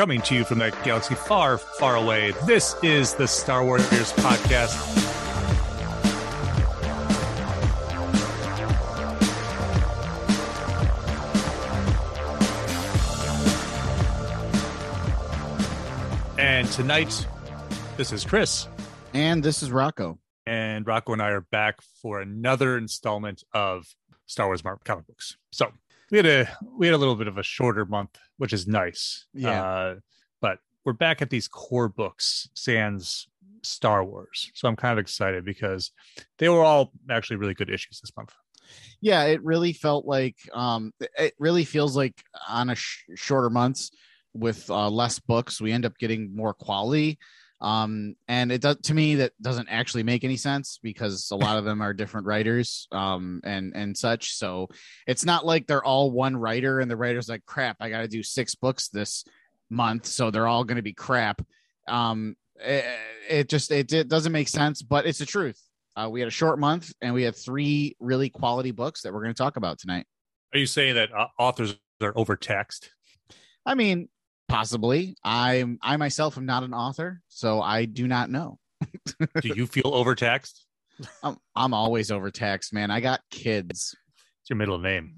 Coming to you from that galaxy far, far away, this is the Star Warriors podcast. And tonight, this is Chris. And this is Rocco. And Rocco and I are back for another installment of Star Wars Marvel comic books. So we had a we had a little bit of a shorter month, which is nice. Yeah. Uh, but we're back at these core books, sans Star Wars. So I'm kind of excited because they were all actually really good issues this month. Yeah, it really felt like um it really feels like on a sh- shorter months with uh, less books, we end up getting more quality. Um, and it does to me that doesn't actually make any sense because a lot of them are different writers um and and such. So it's not like they're all one writer and the writer's like crap, I gotta do six books this month, so they're all gonna be crap. Um it, it just it, it doesn't make sense, but it's the truth. Uh, we had a short month and we had three really quality books that we're going to talk about tonight. Are you saying that uh, authors are overtaxed? I mean, possibly. I'm I myself am not an author, so I do not know. Do you feel overtaxed? I'm, I'm always overtaxed, man. I got kids, It's your middle name.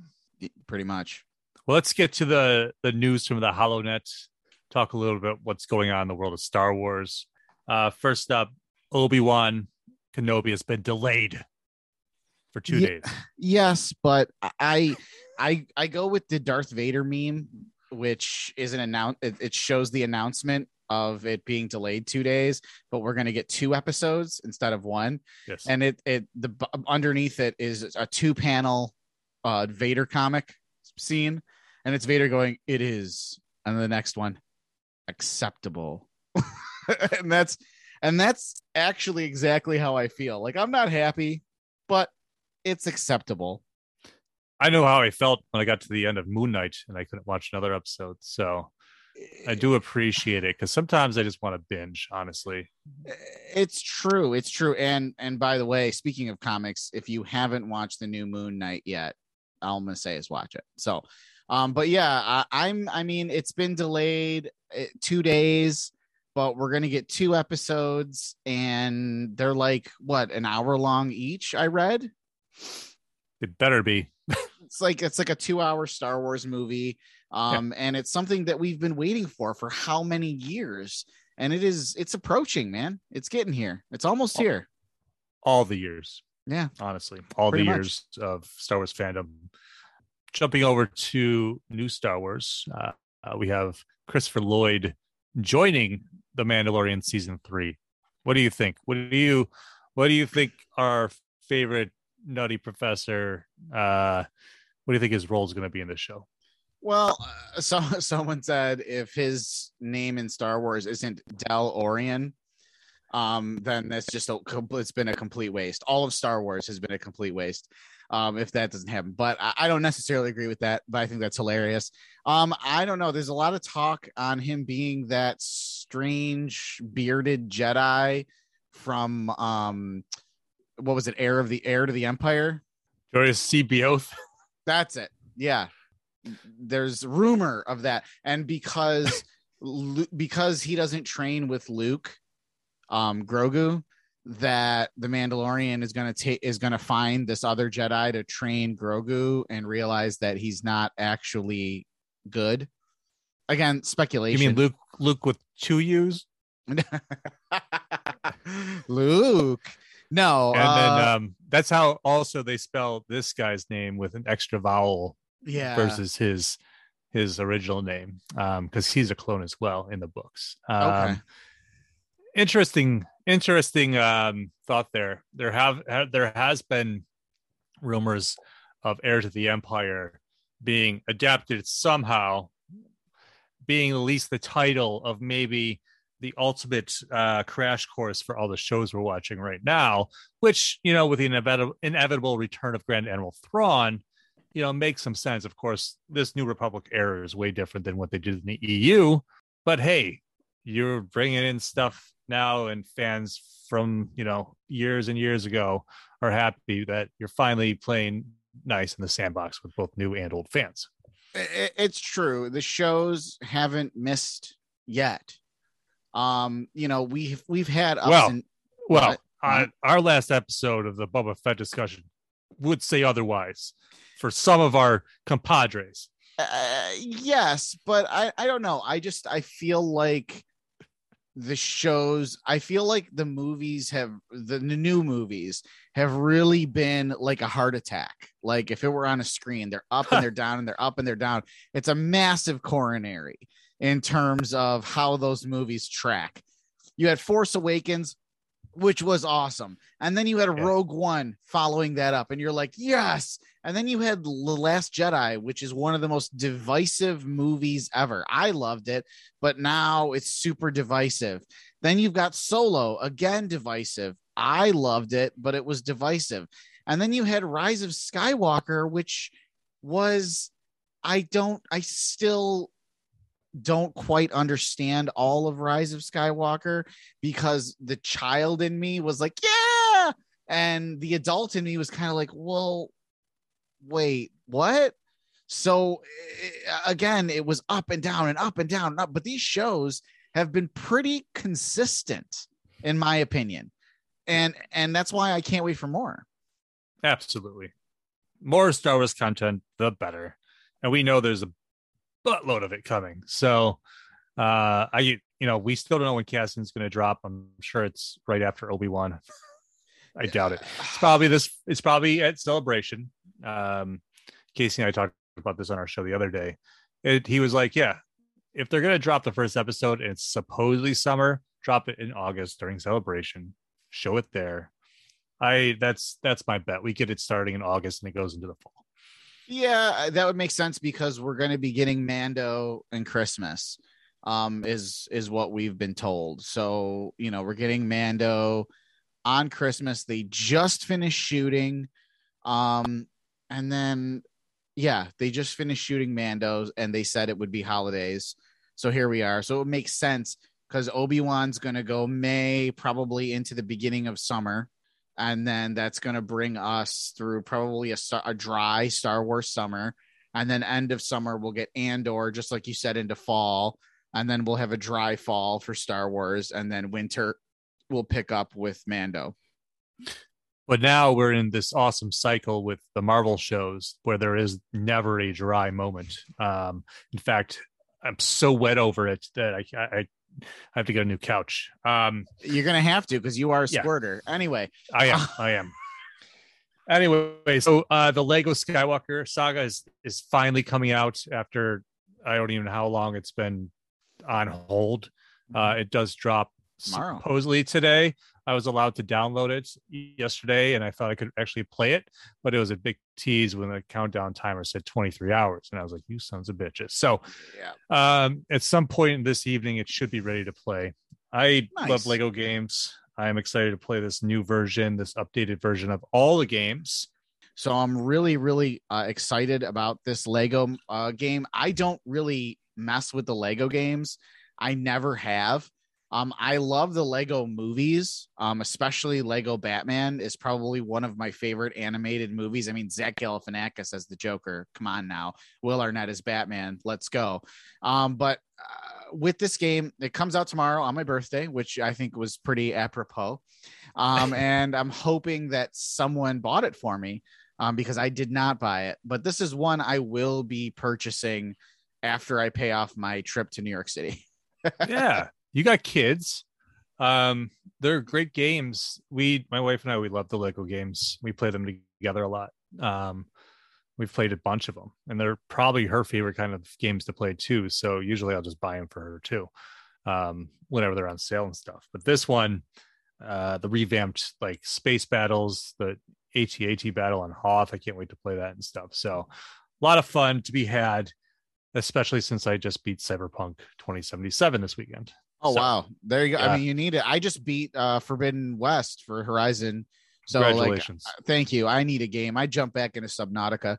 pretty much. Well, let's get to the the news from the Hollow HoloNet. Talk a little bit what's going on in the world of Star Wars. Uh, first up, Obi Wan Kenobi has been delayed for two Yeah. days. Yes, but I I I go with the Darth Vader meme, which is an announce. It, it shows the announcement of it being delayed two days, but we're going to get two episodes instead of one. Yes, and it it the underneath it is a two panel uh Vader comic scene and it's Vader going it is and the next one acceptable and that's and that's actually exactly how I feel like I'm not happy but it's acceptable I know how I felt when I got to the end of Moon Knight and I couldn't watch another episode. So I do appreciate it because sometimes I just want to binge. Honestly, it's true it's true and and by the way speaking of comics if you haven't watched the new moon knight yet all i'm gonna say is watch it so um but yeah I, i'm i mean it's been delayed uh, two days but we're gonna get two episodes and they're like what an hour long each i read it better be. it's like it's like a two hour star wars movie um and it's something that we've been waiting for for how many years and it is it's approaching man it's getting here it's almost Oh. here all the years. Yeah. honestly, all Pretty the much. years of Star Wars fandom. Jumping over to new Star Wars, uh, uh, we have Christopher Lloyd joining the Mandalorian season three. What do you think? What do you what do you think our favorite nutty professor? Uh, what do you think his role is going to be in this show? Well, uh, so someone said if his name in Star Wars isn't Del Orion, um, then that's just a it's been a complete waste. All of Star Wars has been a complete waste. Um, if that doesn't happen, but I, I don't necessarily agree with that. But I think that's hilarious. Um, I don't know. There's a lot of talk on him being that strange bearded Jedi from um, what was it? Heir of the Heir to the Empire. Joruus C'baoth. That's it. Yeah. There's rumor of that. And because Lu- because he doesn't train with Luke, um, Grogu, that the Mandalorian is gonna take is gonna find this other Jedi to train Grogu and realize that he's not actually good. Again, speculation. You mean Luke? Luke with two U's, Luke. No, and uh, then um, that's how also they spell this guy's name with an extra vowel yeah. versus his his original name um because he's a clone as well in the books um Okay. interesting interesting um thought there there have ha- there has been rumors of heir to the empire being adapted somehow being at least the title of maybe the ultimate uh, crash course for all the shows we're watching right now, which, you know, with the inevitable, inevitable return of Grand Admiral Thrawn, you know, makes some sense. Of course, this New Republic era is way different than what they did in the EU, but hey, you're bringing in stuff now, and fans from, you know, years and years ago are happy that you're finally playing nice in the sandbox with both new and old fans. It's true. The shows haven't missed yet. Um, you know, we've we've had Well, and Well, What? uh, our last episode of the Boba Fett discussion would say otherwise for some of our compadres. Uh, yes, but I I don't know. I just I feel like the shows I feel like the movies have the new movies have really been like a heart attack. Like if it were on a screen, they're up and they're down and they're up and they're down. It's a massive coronary in terms of how those movies track. You had Force Awakens, which was awesome. And then you had Yeah. Rogue One following that up, and you're like, yes. And then you had The Last Jedi, which is one of the most divisive movies ever. I loved it, but now it's super divisive. Then you've got Solo, again, divisive. I loved it, but it was divisive. And then you had Rise of Skywalker, which was, I don't, I still don't quite understand all of Rise of Skywalker because the child in me was like, yeah. And the adult in me was kind of like, well, wait, what? So eh, again, it was up and down and up and down and up. But these shows have been pretty consistent, in my opinion. And and that's why I can't wait for more. Absolutely. More Star Wars content, the better. And we know there's a buttload of it coming. So uh I you know, we still don't know when Cassian's gonna drop. I'm sure it's right after Obi-Wan. I doubt it. It's probably this it's probably at celebration. Um Casey and I talked about this on our show the other day. It, he was like, Yeah, if they're gonna drop the first episode and it's supposedly summer, drop it in August during celebration, show it there. I that's that's my bet. We get it starting in August and it goes into the fall. Yeah, that would make sense because we're going to be getting Mando and Christmas. Um, is is what we've been told. So you know we're getting Mando on Christmas. They just finished shooting, um, and then yeah, they just finished shooting Mando's, and they said it would be holidays. So here we are. So it makes sense because Obi Wan's going to go May, probably into the beginning of summer and then that's going to bring us through probably a, a dry Star Wars summer, and then end of summer we'll get Andor, just like you said, into fall, and then we'll have a dry fall for Star Wars, and then winter we'll pick up with Mando. But now we're in this awesome cycle with the Marvel shows where there is never a dry moment. Um, in fact, I'm so wet over it that I, I, I have to get a new couch. Um, You're gonna have to because you are a Yeah. squirter. Anyway, I am. I am. Anyway, so uh, the Lego Skywalker saga is is finally coming out after I don't even know how long it's been on hold. Uh, it does drop Tomorrow. supposedly today. I was allowed to download it yesterday, and I thought I could actually play it, but it was a big tease when the countdown timer said 23 hours, and I was like, "You sons of bitches!" So, yeah, um, at some point this evening, it should be ready to play. I Nice. love Lego games. I am excited to play this new version, this updated version of all the games. So I'm really, really uh, excited about this Lego uh, game. I don't really mess with the Lego games. I never have. Um, I love the Lego movies, um, especially Lego Batman is probably one of my favorite animated movies. I mean, Zach Galifianakis as the Joker. Come on now, Will Arnett as Batman. Let's go. Um, but uh, with this game, it comes out tomorrow on my birthday, which I think was pretty apropos. Um, and I'm hoping that someone bought it for me um, because I did not buy it. But this is one I will be purchasing after I pay off my trip to New York City. yeah, you got kids. Um, they're great games. We, my wife and I, we love the Lego games. We play them together a lot. Um, we've played a bunch of them, and they're probably her favorite kind of games to play too. So usually I'll just buy them for her too, um, whenever they're on sale and stuff. But this one, uh, the revamped like space battles, the AT-AT battle on Hoth, I can't wait to play that and stuff. So a lot of fun to be had, especially since I just beat Cyberpunk 2077 this weekend. Oh So, wow, there you go. yeah. I mean, you need it. I just beat uh, Forbidden West for Horizon. So like, thank you. I need a game. I jump back into Subnautica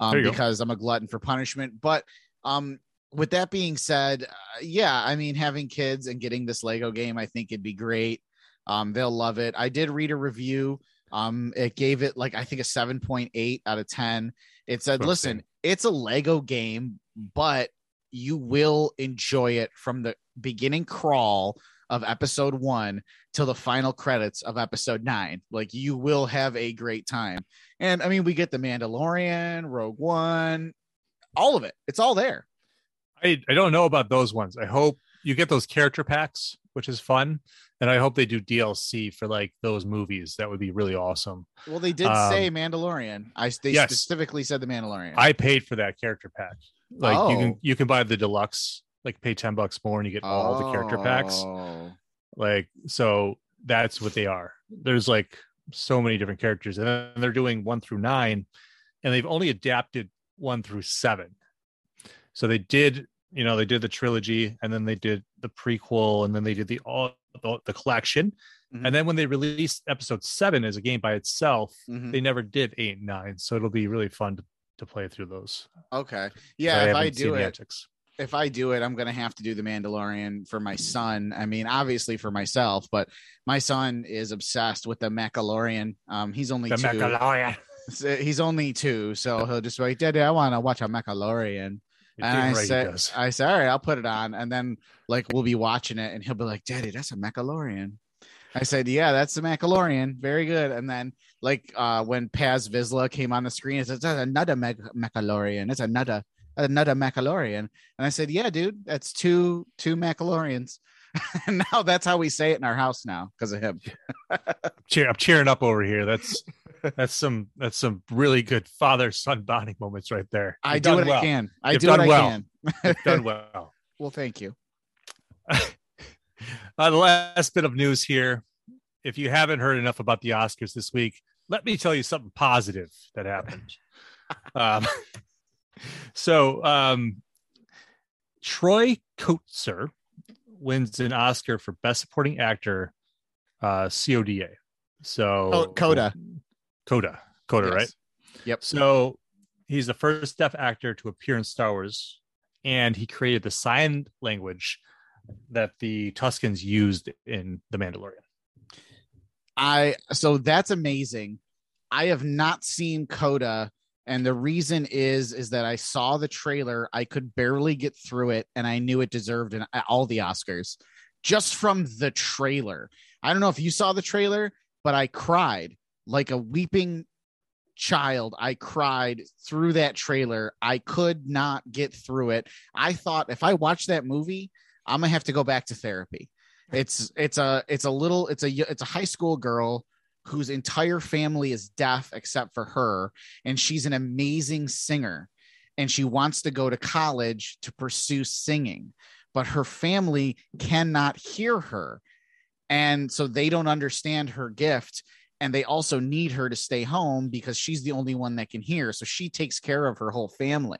um, you go. because I'm a glutton for punishment. But um, with that being said, uh, yeah, I mean, having kids and getting this Lego game, I think it'd be great. Um, they'll love it. I did read a review. Um, it gave it like I think a 7.8 out of 10. It said, Oh, listen, it's a Lego game, but you will enjoy it from the beginning crawl of episode one till the final credits of episode nine. Like you will have a great time. And I mean, we get the Mandalorian, Rogue One, all of it. It's all there. I, I don't know about those ones. I hope you get those character packs, which is fun. And I hope they do DLC for like those movies. That would be really awesome. Well, they did Um, say Mandalorian. I they yes. specifically said the Mandalorian. I paid for that character pack. Like you Oh. can you can buy the deluxe, like pay 10 bucks more and you get all the character packs. Oh. Like so that's what they are. There's like so many different characters, and they're doing one through nine, and they've only adapted one through seven. So they did, you know, they did the trilogy, and then they did the prequel, and then they did the all the, the collection, Mhm. and then when they released episode seven as a game by itself, Mhm. they never did eight and nine. So it'll be really fun to, to play through those. Okay. Yeah, if I do it, if I do it, I'm gonna have to do the Mandalorian for my son. I mean, obviously for myself, but my son is obsessed with the Macalorian. Um, he's only The two. Mandalorian. He's only two, so he'll just be like, "Daddy, I want to watch a Macalorian." You're And I right said. I said, all right, I'll put it on. And then like we'll be watching it and he'll be like, Daddy, that's a Macalorian. I said, Yeah, that's the Macalorian. Very good. And then like uh when Paz Vizsla came on the screen, it says that's another Mac- Macalorian. It's another another Macalorian. And I said, Yeah, dude, that's two two Macalorians. and now that's how we say it in our house now because of him. cheer, I'm cheering up over here. That's that's some that's some really good father son bonding moments right there. I You've do done what well. I can. I You've do what done I well. can. You've done well. Well, thank you. Uh, the last bit of news here. If you haven't heard enough about the Oscars this week, let me tell you something positive that happened. um, so, um, Troy Kotsur wins an Oscar for Best Supporting Actor, uh, CODA. So, Oh, Coda. Coda, Coda, Yes. right? Yep. So he's the first deaf actor to appear in Star Wars, and he created the sign language that the Tuskens used in The Mandalorian. I so that's amazing. I have not seen Coda, and the reason is is that I saw the trailer. I could barely get through it, and I knew it deserved an, all the Oscars just from the trailer. I don't know if you saw the trailer, but I cried like a weeping child. I cried through that trailer. I could not get through it. I thought if I watch that movie, I'm gonna have to go back to therapy. It's it's a it's a little it's a it's a high school girl whose entire family is deaf except for her and she's an amazing singer and she wants to go to college to pursue singing but her family cannot hear her. And so they don't understand her gift and they also need her to stay home because she's the only one that can hear. So she takes care of her whole family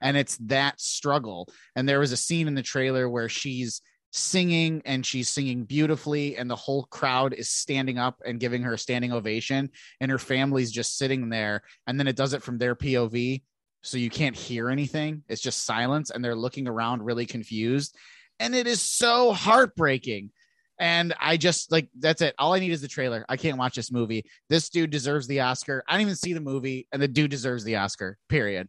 and it's that struggle. And there was a scene in the trailer where she's singing and she's singing beautifully and the whole crowd is standing up and giving her a standing ovation and her family's just sitting there and then it does it from their POV so you can't hear anything it's just silence and they're looking around really confused and it is so heartbreaking and I just like that's it. All I need is the trailer. I can't watch this movie. This dude deserves the Oscar. I didn't even see the movie, and the dude deserves the Oscar. Period.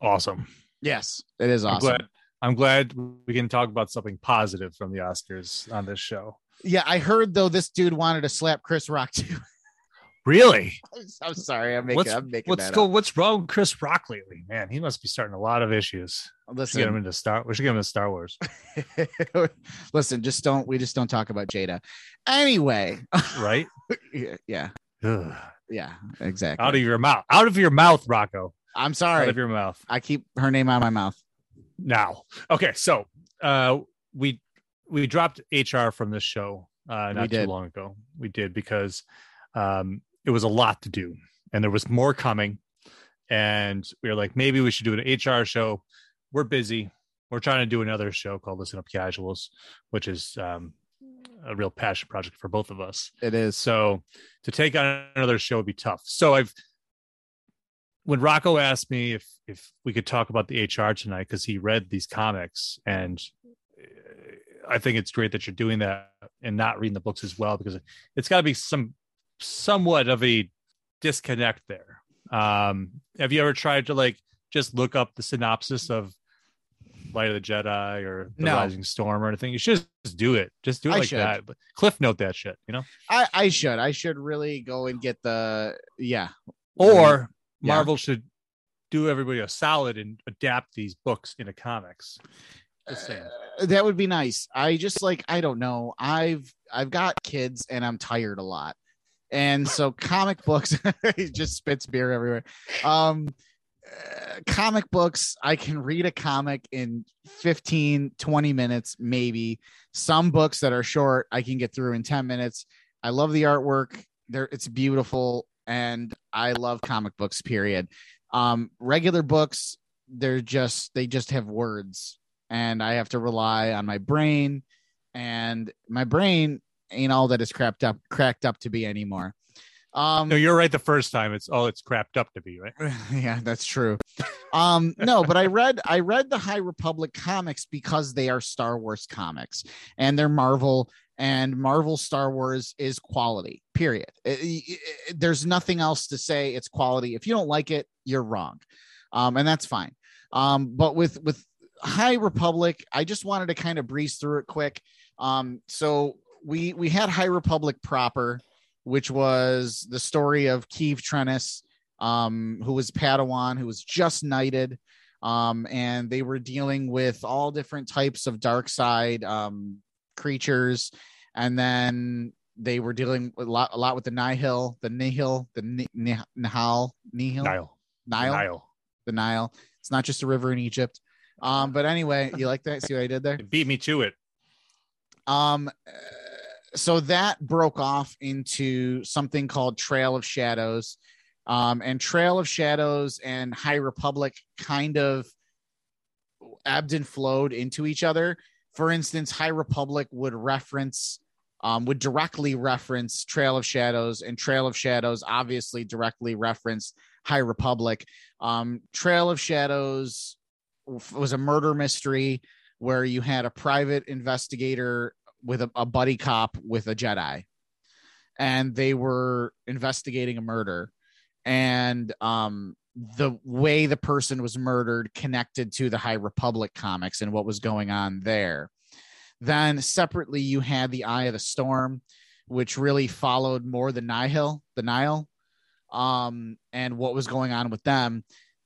Awesome. Yes, it is I'm awesome. glad. I'm glad we can talk about something positive from the Oscars on this show. Yeah, I heard though this dude wanted to slap Chris Rock too. Really? I'm sorry, I'm making. What's I'm making what's that go. What's wrong with Chris Rock lately? Man, he must be starting a lot of issues. Let's get him into Star. We should get him into Star Wars. listen. Just don't. We just don't talk about Jada. Anyway, Right? yeah, yeah, Ugh. yeah, exactly. Out of your mouth. Out of your mouth, Rocco. I'm sorry. Out of your mouth. I keep her name out of my mouth. Now. Okay, so uh we we dropped HR from this show uh not too long ago. We did because um it was a lot to do and there was more coming and we were like maybe we should do an HR show. We're busy. We're trying to do another show called Listen Up Casuals, which is um a real passion project for both of us. It is. So to take on another show would be tough. So I've when Rocco asked me if if we could talk about the HR tonight because he read these comics and uh, I think it's great that you're doing that and not reading the books as well because it's got to be some somewhat of a disconnect there. Um, have you ever tried to like just look up the synopsis of Light of the Jedi or the No. Rising Storm or anything. You should just do it. Just do it I like should. that. But cliff note that shit, you know. I, I should. I should really go and get the yeah. Or Yeah. Marvel should do everybody a solid and adapt these books into comics. Uh, that would be nice. I just like I don't know. I've I've got kids and I'm tired a lot. And so comic books he just spits beer everywhere. Um uh, comic books I can read a comic in 15 20 minutes maybe. Some books that are short I can get through in 10 minutes. I love the artwork. There it's beautiful and I love comic books period. Um regular books they're just they just have words and I have to rely on my brain, and my brain ain't all that it's cracked up cracked up to be anymore. Um, No, you're right the first time. It's all it's crapped up to be, right? yeah, that's true. Um, no, but I read I read the High Republic comics because they are Star Wars comics and they're Marvel and Marvel Star Wars is quality. Period. It- it- it- there's nothing else to say. It's quality. If you don't like it, you're wrong, um, and that's fine. Um, but with with High Republic, I just wanted to kind of breeze through it quick. Um, so we we had High Republic proper, which was the story of Keeve Trennis, um, who was Padawan, who was just knighted. Um, and they were dealing with all different types of dark side um, creatures. And then they were dealing with a lot, a lot with the Nihil, the Nihil, the Ni- Ni- Nihal, Nihil, Nile. Nile, Nile. the Nile. It's not just a river in Egypt. Um, but anyway, you like that? See what I did there? It beat me to it. Um, so that broke off into something called Trail of Shadows. Um, and Trail of Shadows and High Republic kind of ebbed and flowed into each other. For instance, High Republic would reference, um, would directly reference Trail of Shadows, and Trail of Shadows obviously directly referenced High Republic. Um, Trail of Shadows was a murder mystery where you had a private investigator with a, a buddy cop with a Jedi, and they were investigating a murder. And um, the way the person was murdered connected to the High Republic comics and what was going on there. Then separately, you had the Eye of the Storm, which really followed more the Nihil, the Nile, um, and what was going on with them.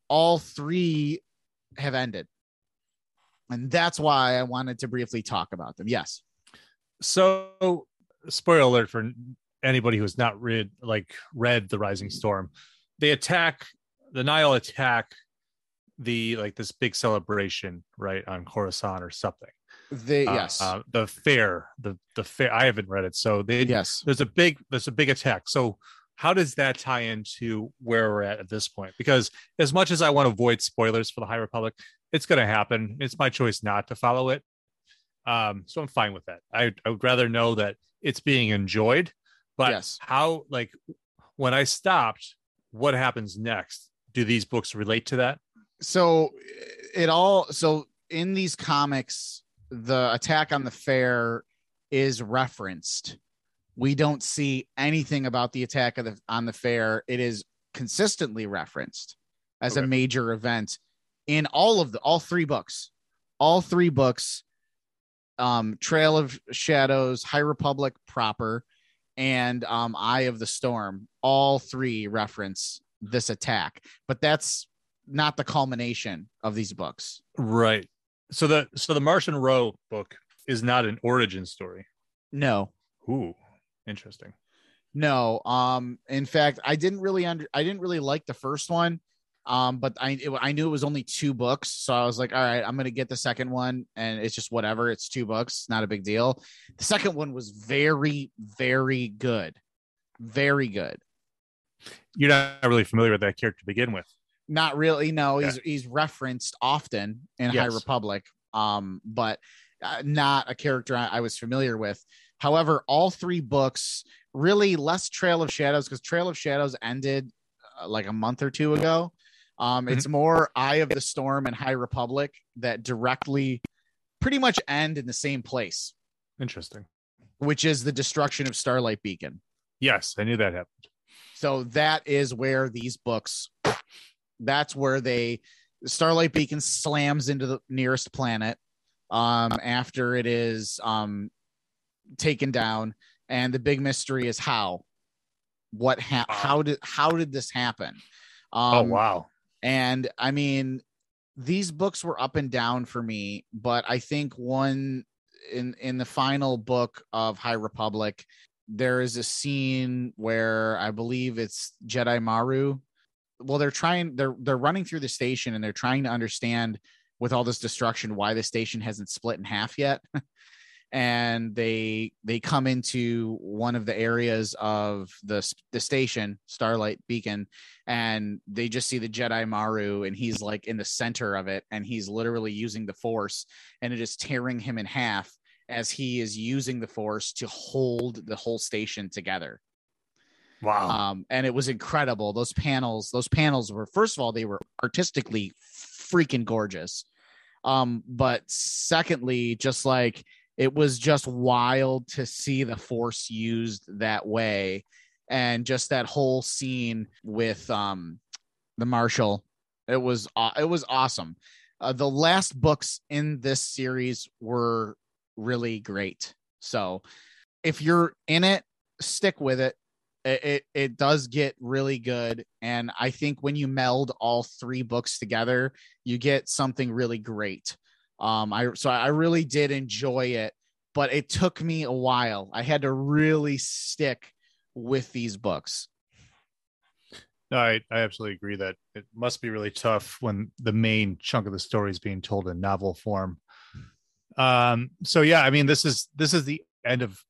All three have ended. And that's why I wanted to briefly talk about them. Yes. So, spoiler alert for anybody who's not read like read the Rising Storm. They attack the Nile attack the like this big celebration right on Coruscant or something. They, Uh, yes. uh, the fair, the the fair. I haven't read it, so they yes. there's a big there's a big attack. So how does that tie into where we're at at this point? Because as much as I want to avoid spoilers for the High Republic, it's going to happen. It's my choice not to follow it. Um, so I'm fine with that. I, I would rather know that it's being enjoyed, but Yes. how like when I stopped, what happens next? Do these books relate to that? so it all so in these comics the attack on the fair is referenced. We don't see anything about the attack of the on the fair. It is consistently referenced as a major event in all of the all three books. All three books um trail of shadows high republic proper and um eye of the storm all three reference this attack. But that's not the culmination of these books. Right. So the so the Marchion Ro book is not an origin story. No, Ooh, interesting. no. Um, in fact, I didn't really under I didn't really like the first one. Um, but I it, I knew it was only two books, so I was like, all right, I'm gonna get the second one, and it's just whatever. It's two books, not a big deal. The second one was very, very good, very good. You're not really familiar with that character to begin with. Not really. No, he's he's referenced often in High Republic, um, but uh, not a character I, I was familiar with. However, all three books really less Trail of Shadows because Trail of Shadows ended uh, like a month or two ago. Um, it's more Eye of the Storm and High Republic that directly, pretty much end in the same place, Interesting. which is the destruction of Starlight Beacon. Yes, I knew that happened. So that is where these books, that's where they, Starlight Beacon slams into the nearest planet um, after it is um, taken down, and the big mystery is how. What ha- how did how did this happen? Um, oh wow! And I mean, these books were up and down for me, but I think one in in the final book of High Republic, there is a scene where I believe it's Jedi Maru. Well, they're trying they're they're running through the station and they're trying to understand with all this destruction why the station hasn't split in half yet. and they they come into one of the areas of the the station starlight beacon and they just see the jedi maru and he's like in the center of it and he's literally using the force and it is tearing him in half as he is using the force to hold the whole station together wow. Um and it was incredible. Those panels those panels were first of all they were artistically freaking gorgeous. Um but secondly just like it was just wild to see the force used that way. And just that whole scene with um the marshal it was uh, it was awesome. Uh, the last books in this series were really great. So if you're in it stick with it it, it, it does get really good and i think when you meld all three books together you get something really great um, I so I really did enjoy it, but it took me a while. I had to really stick with these books. No, I, I absolutely agree that it must be really tough when the main chunk of the story is being told in novel form. Um, so yeah, I mean, this is this is the end of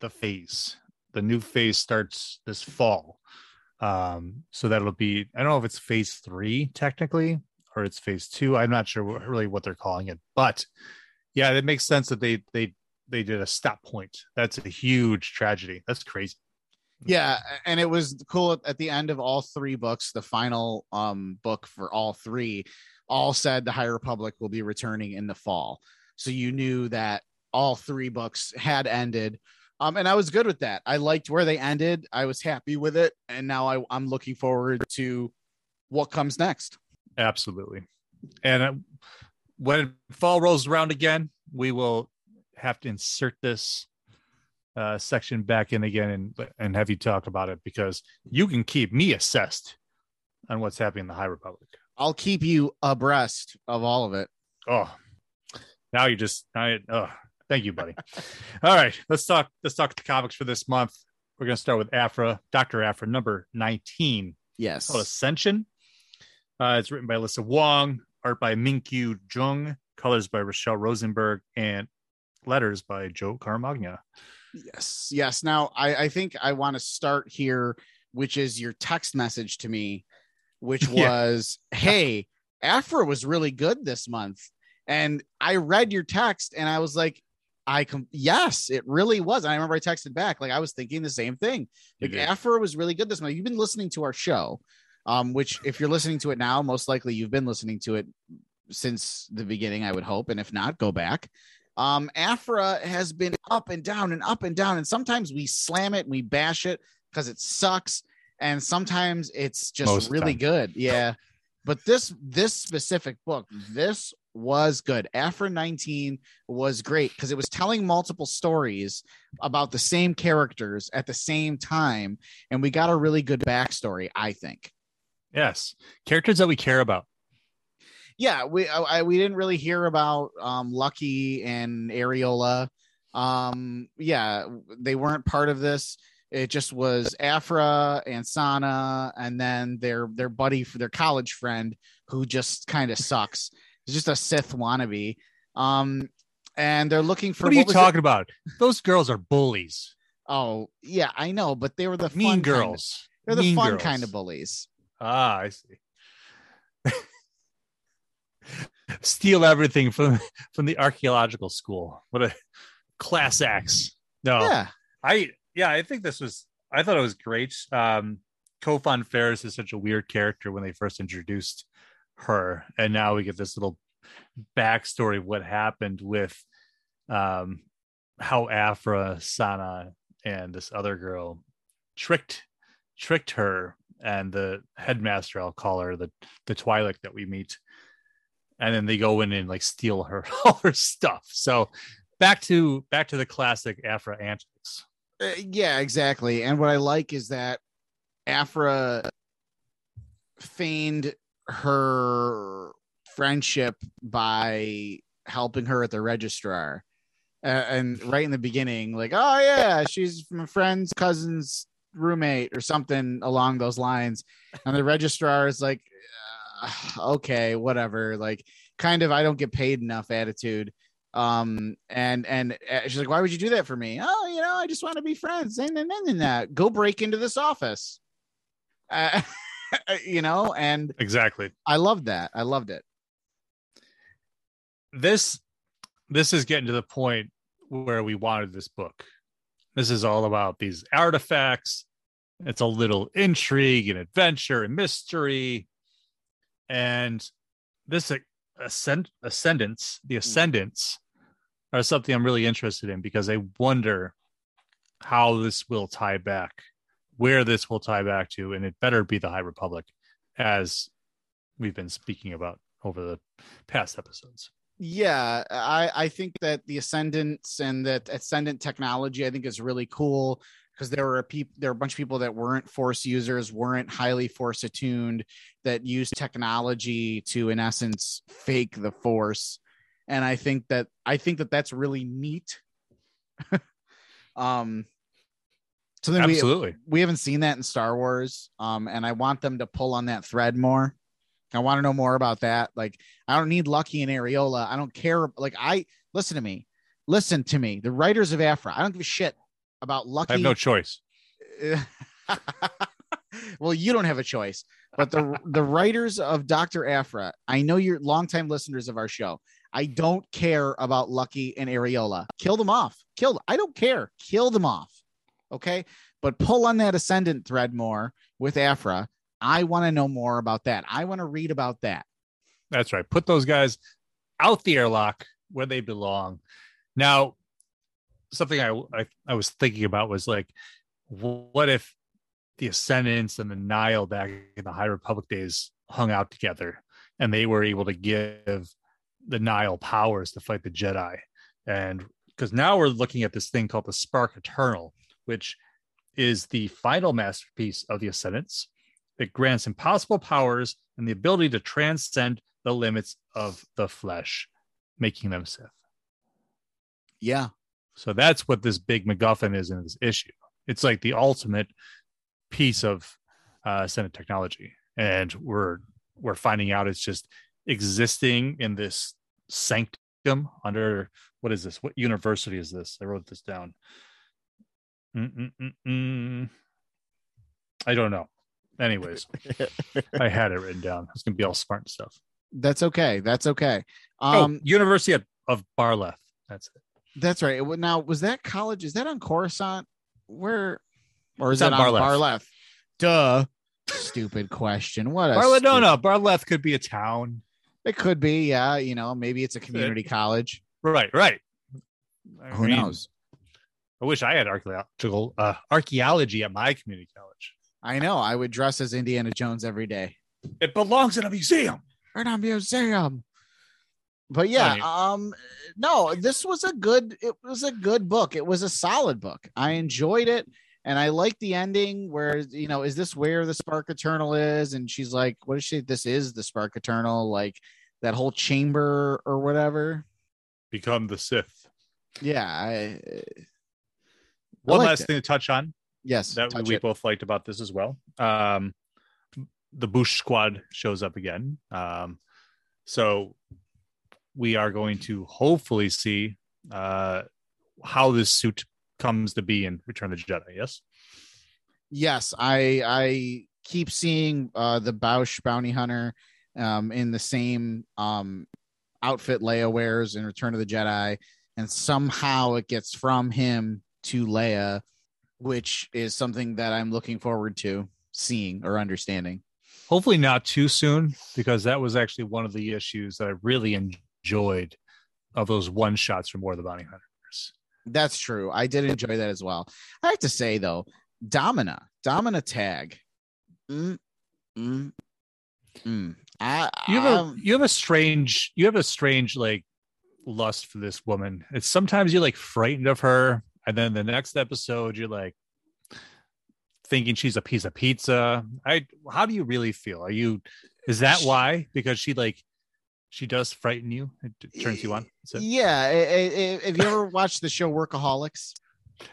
the phase. The new phase starts this fall. Um, so that'll be I don't know if it's phase three technically, or it's phase two. I'm not sure what, really what they're calling it, but yeah, it makes sense that they they they did a stop point. That's a huge tragedy. That's crazy. Yeah, and it was cool at the end of all three books. The final um book for all three all said the High Republic will be returning in the fall. So you knew that all three books had ended. Um, and I was good with that. I liked where they ended. I was happy with it, and now I, I'm looking forward to what comes next. Absolutely. And uh, when fall rolls around again, we will have to insert this uh, section back in again and and have you talk about it because you can keep me assessed on what's happening in the High Republic. I'll keep you abreast of all of it. Oh, now you just I oh thank you, buddy. all right, let's talk. Let's talk the comics for this month. We're gonna start with Aphra, Doctor Aphra, number nineteen. Yes, called Ascension. Uh, it's written by Alyssa Wong, art by Minkyu Jung, colors by Rachelle Rosenberg, and letters by Joe Caramagna. Yes, yes. Now I, I think I want to start here, which is your text message to me, which was, yeah. "Hey, Aphra was really good this month," and I read your text and I was like, I com- yes, it really was. And I remember I texted back like I was thinking the same thing. Like Aphra was really good this month. You've been listening to our show, um, which if you're listening to it now, most likely you've been listening to it since the beginning, I would hope. And if not, go back. Um, Aphra has been up and down and up and down. And sometimes we slam it and we bash it because it sucks. And sometimes it's just most really good. Yeah. But this this specific book, this was good. Aphra 19 was great because it was telling multiple stories about the same characters at the same time. And we got a really good backstory, I think. Yes. Characters that we care about. Yeah, we I, we didn't really hear about um, Lucky and Areola. Um, yeah, they weren't part of this. It just was Aphra and Sana, and then their their buddy their college friend who just kind of sucks. He's just a Sith wannabe. Um, and they're looking for. What are you talking it? about? Those girls are bullies. Oh yeah, I know, but they were the mean girls. Kind of, they're the mean fun girls. kind of bullies. Ah, I see. Steal everything from from the archaeological school. What a class acts. No, yeah, I yeah, I think this was. I thought it was great. Um, Kofan Ferris is such a weird character when they first introduced her, and now we get this little backstory of what happened with um how Aphra Sana, and this other girl tricked tricked her and the headmaster, I'll call her the the Twi'lek that we meet, and then they go in and like steal her all her stuff. So back to back to the classic Aphra antics. Uh, yeah, exactly. And what I like is that afra feigned her friendship by helping her at the registrar. Uh, and right in the beginning, like, oh yeah, she's from a friend's cousin's roommate or something along those lines. And the registrar is like, uh, okay, whatever. Like, kind of, I don't get paid enough attitude. Um, and and uh, she's like, why would you do that for me? Oh, you know, I just want to be friends. And then and, that go break into this office. Uh, you know, and exactly. I loved that. I loved it. This this is getting to the point where we wanted this book. This is all about these artifacts. It's a little intrigue and adventure and mystery. And this ascend- ascendants, the hmm. ascendants, are something I'm really interested in because I wonder how this will tie back, where this will tie back to, and it better be the High Republic, as we've been speaking about over the past episodes. Yeah i i think that the ascendants and that ascendant technology i think is really cool because there were a people there were a bunch of people that weren't force users weren't highly force attuned that used technology to in essence fake the force. And i think that i think that that's really neat. Um something absolutely we, we haven't seen that in star wars um and i want them to pull on that thread more I want to know more about that. Like, I don't need Lucky and Areola. I don't care. Like, I listen to me. Listen to me. The writers of Aphra. I don't give a shit about Lucky. I have no choice. well, you don't have a choice. But the the writers of Dr. Aphra. I know you're longtime listeners of our show. I don't care about Lucky and Areola. Kill them off. Kill. Them. I don't care. Kill them off. Okay. But pull on that ascendant thread more with Aphra. I want to know more about that. I want to read about that. That's right. Put those guys out the airlock where they belong. Now, something I, I, I was thinking about was like, what if the Ascendants and the Nihil back in the High Republic days hung out together and they were able to give the Nihil powers to fight the Jedi? And because now we're looking at this thing called the Spark Eternal, which is the final masterpiece of the Ascendants that grants impossible powers and the ability to transcend the limits of the flesh, making them Sith. Yeah. So that's what this big MacGuffin is in this issue. It's like the ultimate piece of uh, Senate technology, and we're we're finding out it's just existing in this sanctum under what is this? What university is this? I wrote this down. Mm-mm-mm-mm. I don't know. Anyways, I had it written down. It's gonna be all smart and stuff. That's okay. That's okay. Oh, um, oh, University of, of Barleth. That's it. That's right. Now, was that college? Is that on Coruscant? Where, or is it's it on Barleth? Barleth? Duh. Stupid question. What? A Barleth? No, no. Barleth could be a town. It could be. Yeah. You know, maybe it's a community college. Right. Right. I Who mean, knows? I wish I had archaeological uh, archaeology at my community college. I know. I would dress as Indiana Jones every day. It belongs in a museum. In a museum. But yeah, um, no, this was a good. It was a good book. It was a solid book. I enjoyed it, and I like the ending where you know, is this where the Spark Eternal is? And she's like, "What is she? This is the Spark Eternal, like that whole chamber or whatever." Become the Sith. Yeah. I, One last it. thing to touch on Yes, that we it. both liked about this as well. Um, the Boushh Squad shows up again. Um, so we are going to hopefully see uh, how this suit comes to be in Return of the Jedi. Yes. Yes, I I keep seeing uh, the Boushh bounty hunter um, in the same um, outfit Leia wears in Return of the Jedi, and somehow it gets from him to Leia which is something that I'm looking forward to seeing or understanding. Hopefully, not too soon, because that was actually one of the issues that I really enjoyed of those one shots from War of the Bounty Hunters. That's true. I did enjoy that as well. I have to say though, Domina, Domina Tagge, Mm, mm, mm. I, You have a um, you have a strange you have a strange like lust for this woman. It's sometimes you're like frightened of her, and then the next episode you're like thinking she's a piece of pizza. I how do you really feel? Are you is that why? Because she like she does frighten you. It turns you on. It- yeah. Have you ever watched the show Workaholics?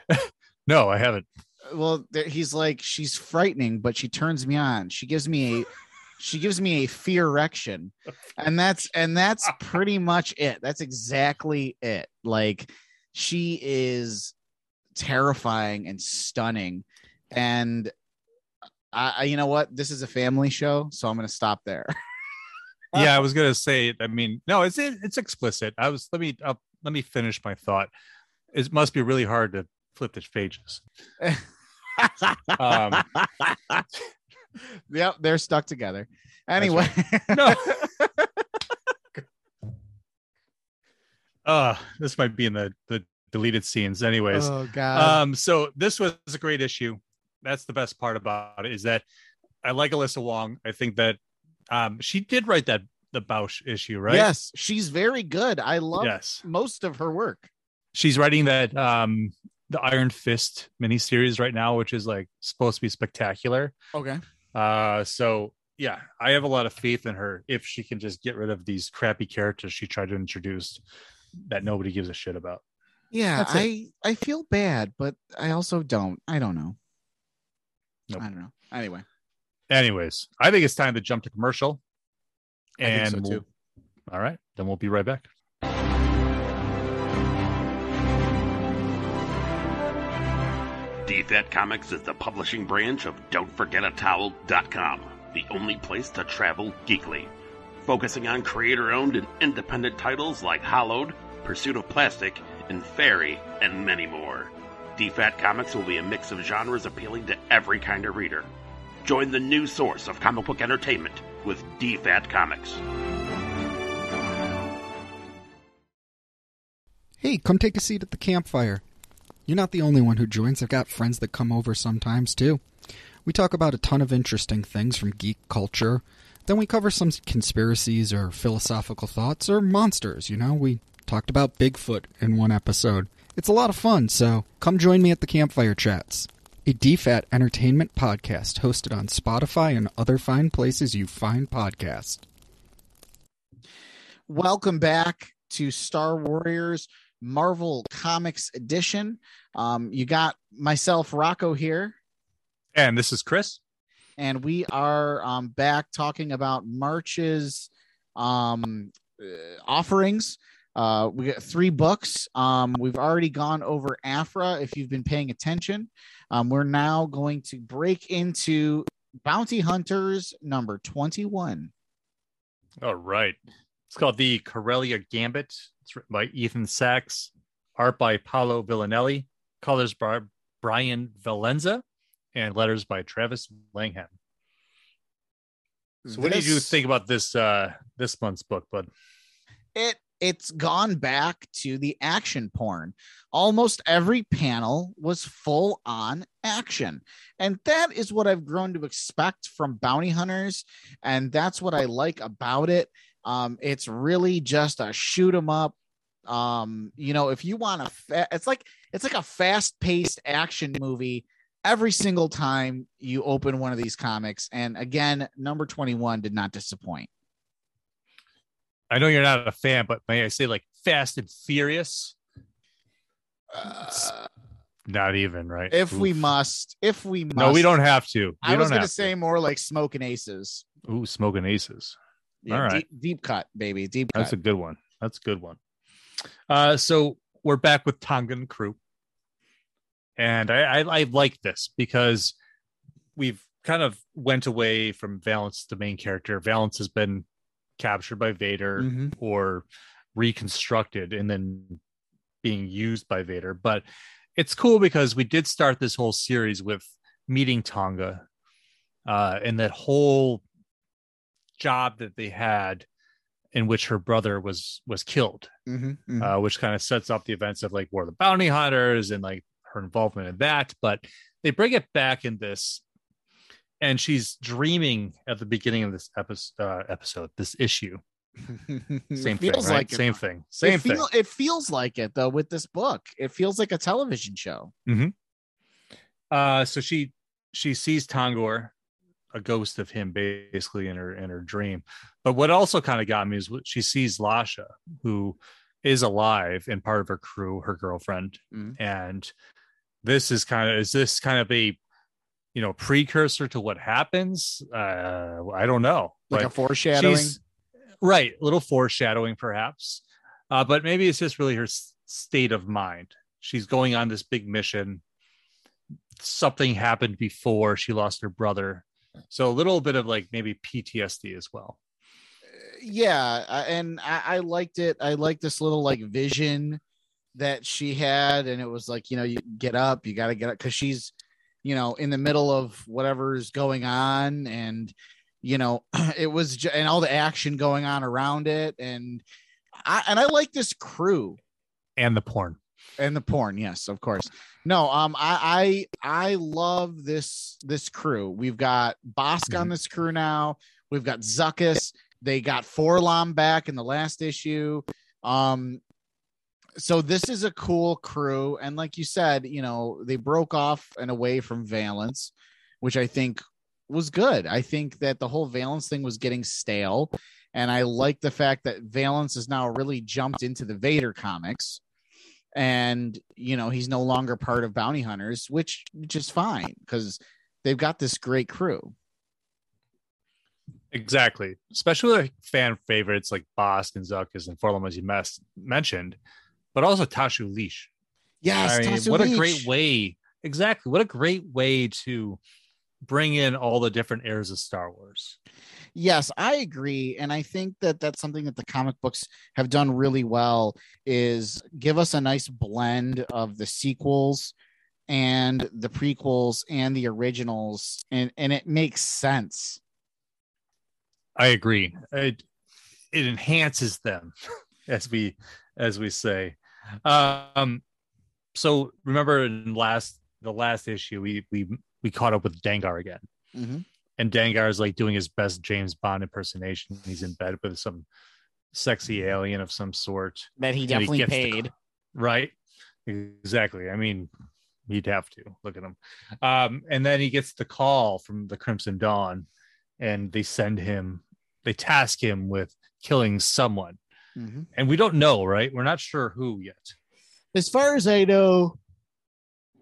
No, I haven't. well he's like she's frightening but she turns me on she gives me a she gives me a fear erection and that's and that's pretty much it that's exactly it like she is terrifying and stunning and I, you know what this is a family show so i'm gonna stop there yeah, I was gonna say. I mean, no, it's it, it's explicit. I was let me uh, let me finish my thought. It must be really hard to flip the pages. Um, yep they're stuck together anyway no. uh this might be in the the deleted scenes anyways. Oh god. Um so this was a great issue. That's the best part about it is that i like alyssa wong. I think that um she did write that the Bossk issue right? Yes she's very good. I love yes. most of her work. She's writing that um the iron fist miniseries right now which is like supposed to be spectacular. Okay. Uh so yeah i have a lot of faith in her if she can just get rid of these crappy characters she tried to introduce that nobody gives a shit about Yeah, I I feel bad, but I also don't. I don't know. Nope. I don't know. Anyway, anyways i think it's time to jump to commercial I think and so, we'll- all right then we'll be right back DFAT Comics is the publishing branch of don't forget a Don'tForgetATowel.com, the only place to travel geekly. Focusing on creator owned and independent titles like Hollowed, Pursuit of Plastic, and Fairy, and many more. DFAT Comics will be a mix of genres appealing to every kind of reader. Join the new source of comic book entertainment with DFAT Comics. Hey, come take a seat at the campfire. You're not the only one who joins. I've got friends that come over sometimes, too. We talk about a ton of interesting things from geek culture. Then we cover some conspiracies or philosophical thoughts or monsters, you know? We talked about Bigfoot in one episode. It's a lot of fun, so come join me at the Campfire Chats, a DFAT entertainment podcast hosted on Spotify and other fine places you find podcasts. welcome back to Star Warriors Marvel Comics Edition. Um, you got myself, Rocco, here, and this is chris and we are um, back talking about March's um, uh, offerings. Uh, we got three books. Um, we've already gone over Aphra. If you've been paying attention, um, we're now going to break into Bounty Hunters number twenty-one. all right it's called the corellia gambit it's written by Ethan Sacks art by paolo villanelli colors by brian valenza and letters by Travis Lanham so what did you think about this uh this month's book bud it it's gone back to the action porn. Almost every panel was full on action. And that is what i've grown to expect from bounty hunters and that's what i like about it. Um it's really just a shoot 'em up. Um you know if you want a fa- it's like it's like a fast paced action movie. Every single time you open one of these comics and again number 21 did not disappoint i know you're not a fan but may i say like fast and furious Uh, not even right if we must, if we must. no we don't have to we I was going to say more like smoking aces. ooh smoking aces Yeah, All right. deep, deep cut, baby, deep cut. That's a good one. That's a good one. Uh, so we're back with Tongan crew, and I, I I like this because we've kind of went away from Valance, the main character. Valance has been captured by Vader Mhm. or reconstructed and then being used by Vader. But it's cool because we did start this whole series with meeting T'onga, uh, and that whole job that they had in which her brother was was killed Mhm, mhm. uh, which kind of sets up the events of like war of the bounty hunters and like her involvement in that but they bring it back in this and she's dreaming at the beginning of this episode. Uh, episode, this issue. Same thing, feels right? like it. Same thing. Same it thing. feel- It feels like it though with this book. It feels like a television show. Uh, so she she sees Tongor, a ghost of him, basically in her in her dream. But what also kind of got me is what she sees Lasha, who is alive and part of her crew, her girlfriend, Mhm. and this is kind of is this kind of a you know precursor to what happens? Uh, I don't know. Like a foreshadowing. right, a little foreshadowing perhaps, uh, but maybe it's just really her s- state of mind. She's going on this big mission. Something happened before she lost her brother, so a little bit of like maybe PTSD as well. yeah and I, I liked it i liked this little like vision that she had and it was like you know you get up you got to get up because she's you know in the middle of whatever's going on and you know it was ju- and all the action going on around it. And i and i like this crew. And the porn. and the porn yes of course. No um i i i love this this crew. We've got Bossk on this crew now. We've got Zuckuss. They got 4-LOM back in the last issue. Um so this is a cool crew and like you said you know they broke off and away from Valance which i think was good i think that the whole Valance thing was getting stale and i like the fact that Valance has now really jumped into the vader comics and you know he's no longer part of bounty hunters which which is fine because they've got this great crew Exactly. Especially like fan favorites like Bossk and Zuckuss and 4-LOM, as you mes- mentioned, but also Tasu Leech. yes I mean, what a great way. Exactly. What a great way to bring in all the different eras of Star Wars. yes i agree and i think that that's something that the comic books have done really well is give us a nice blend of the sequels and the prequels and the originals and and it makes sense I agree. It it enhances them, as we as we say. Um, so remember in last the last issue, we we we caught up with Dengar again, Mhm. and Dengar is like doing his best James Bond impersonation. He's in bed with some sexy alien of some sort, that he And he definitely the- paid right? Exactly. I mean, he'd have to look at him. Um, and then he gets the call from the Crimson Dawn, and they send him, they task him with killing someone. Mhm. And we don't know, right? We're not sure who yet. as far as I know,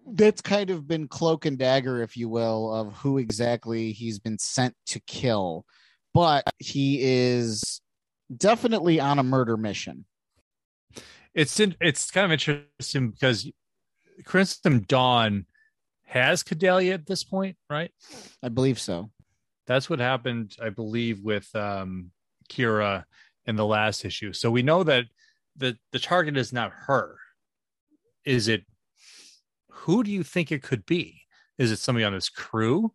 that's kind of been cloak and dagger, if you will, of who exactly he's been sent to kill. But he is definitely on a murder mission. It's in, it's kind of interesting because Crimson Dawn has Cadelia at this point, right? I believe so. That's what happened, I believe, with um, Qi'ra in the last issue. So we know that the the target is not her. Is it? Who do you think it could be? Is it somebody on his crew?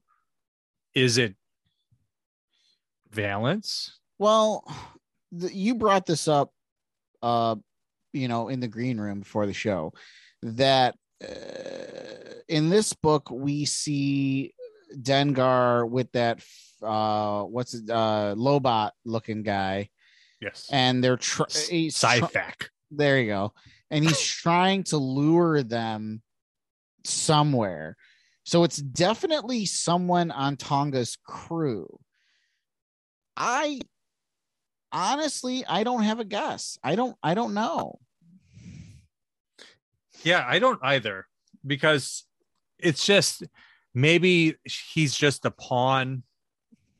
Is it Valance? Well, the, you brought this up, uh, you know, in the green room before the show, that uh, in this book we see Dengar with that uh, what's it, uh, Lobot looking guy, Yes. and they're tr- S- eh, he's tr- Sci-fac. there you go, and he's trying to lure them somewhere. So it's definitely someone on T'onga's crew. I honestly, I don't have a guess. I don't. I don't know. Yeah, I don't either because it's just maybe he's just a pawn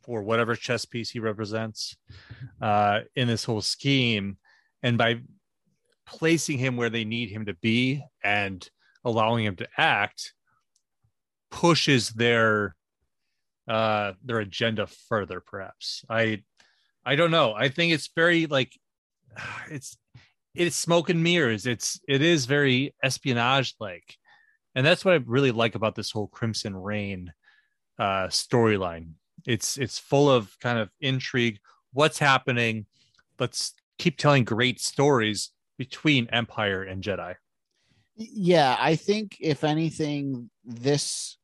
for whatever chess piece he represents uh, in this whole scheme. And by placing him where they need him to be and allowing him to act, pushes their uh their agenda further perhaps. I i don't know. I think it's very like it's it's smoke and mirrors. It's it is very espionage like and that's what i really like about this whole crimson rain uh storyline it's it's full of kind of intrigue what's happening let's keep telling great stories between empire and jedi Yeah, I think if anything, this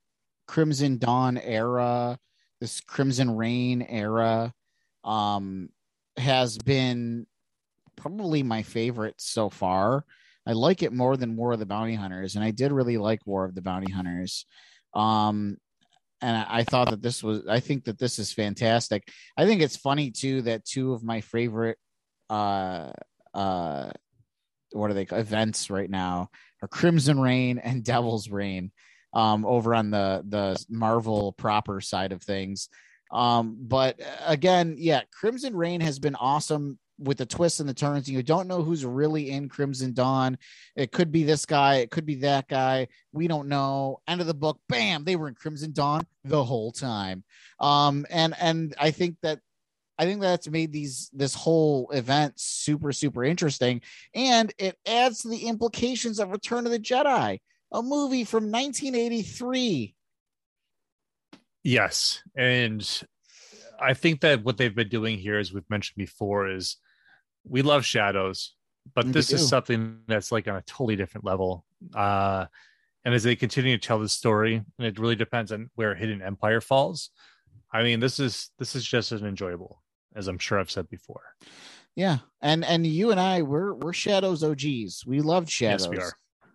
Crimson Dawn era, this Crimson Rain era um, has been probably my favorite so far. I like it more than War of the Bounty Hunters, and I did really like War of the Bounty Hunters. Um, and I, thought that this was, I think that this is fantastic. I think it's funny too that two of my favorite, uh, uh, what are they events right now are Crimson Rain and Devil's Rain um, over on the the Marvel proper side of things. Um, but again, yeah, Crimson Rain has been awesome with the twists and the turns. You don't know who's really in Crimson Dawn. It could be this guy, it could be that guy. We don't know. End of the book, bam, they were in Crimson Dawn the whole time. Um, and and I think that I think that's made these this whole event super super interesting, and it adds to the implications of Return of the Jedi, a movie from 1983. Yes, and I think that what they've been doing here, as we've mentioned before, is we love shadows, but this is something that's like on a totally different level. Uh, and as they continue to tell the story, and it really depends on where Hidden Empire falls. I mean, this is this is just as enjoyable as I'm sure I've said before. Yeah, and and you and I we're we're Shadows OGs. We loved Shadows. Yes, we are.